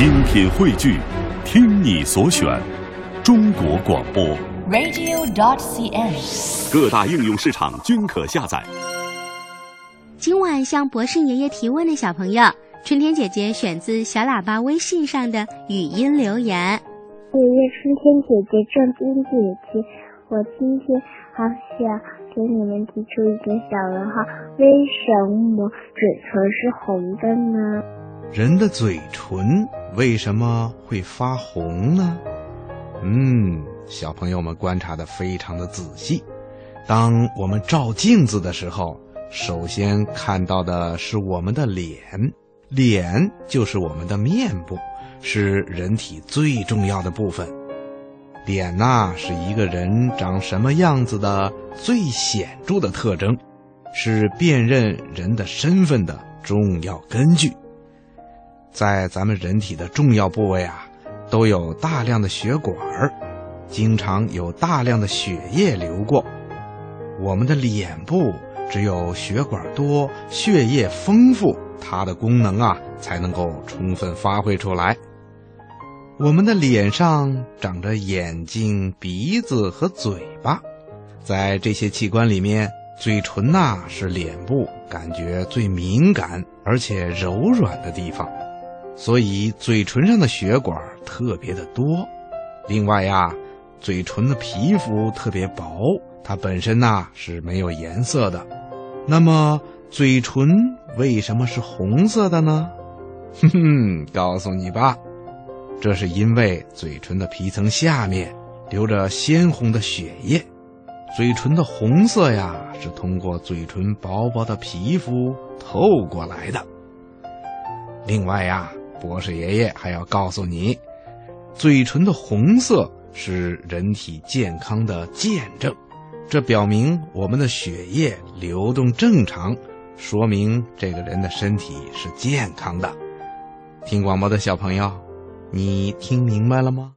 精品汇聚，听你所选，中国广播。radio.dot.cn，。各大应用市场均可下载。今晚向博士爷爷提问的小朋友，春天姐姐选自小喇叭微信上的语音留言。爷爷，春天姐姐，正冰姐姐，我今天好想给你们提出一个小问号：为什么嘴唇是红的呢？人的嘴唇为什么会发红呢？嗯，小朋友们观察的非常的仔细。当我们照镜子的时候，首先看到的是我们的脸，脸就是我们的面部，是人体最重要的部分。脸呐、是一个人长什么样子的最显著的特征，是辨认人的身份的重要根据。在咱们人体的重要部位啊，都有大量的血管，经常有大量的血液流过。我们的脸部只有血管多、血液丰富，它的功能啊才能够充分发挥出来。我们的脸上长着眼睛、鼻子和嘴巴，在这些器官里面，嘴唇呐、是脸部感觉最敏感而且柔软的地方。所以嘴唇上的血管特别的多。另外呀，嘴唇的皮肤特别薄，它本身呐是没有颜色的。那么嘴唇为什么是红色的呢？哼哼，告诉你吧，这是因为嘴唇的皮层下面流着鲜红的血液，嘴唇的红色呀是通过嘴唇薄薄的皮肤透过来的。另外呀，博士爷爷还要告诉你，嘴唇的红色是人体健康的见证，这表明我们的血液流动正常，说明这个人的身体是健康的。听广播的小朋友，你听明白了吗？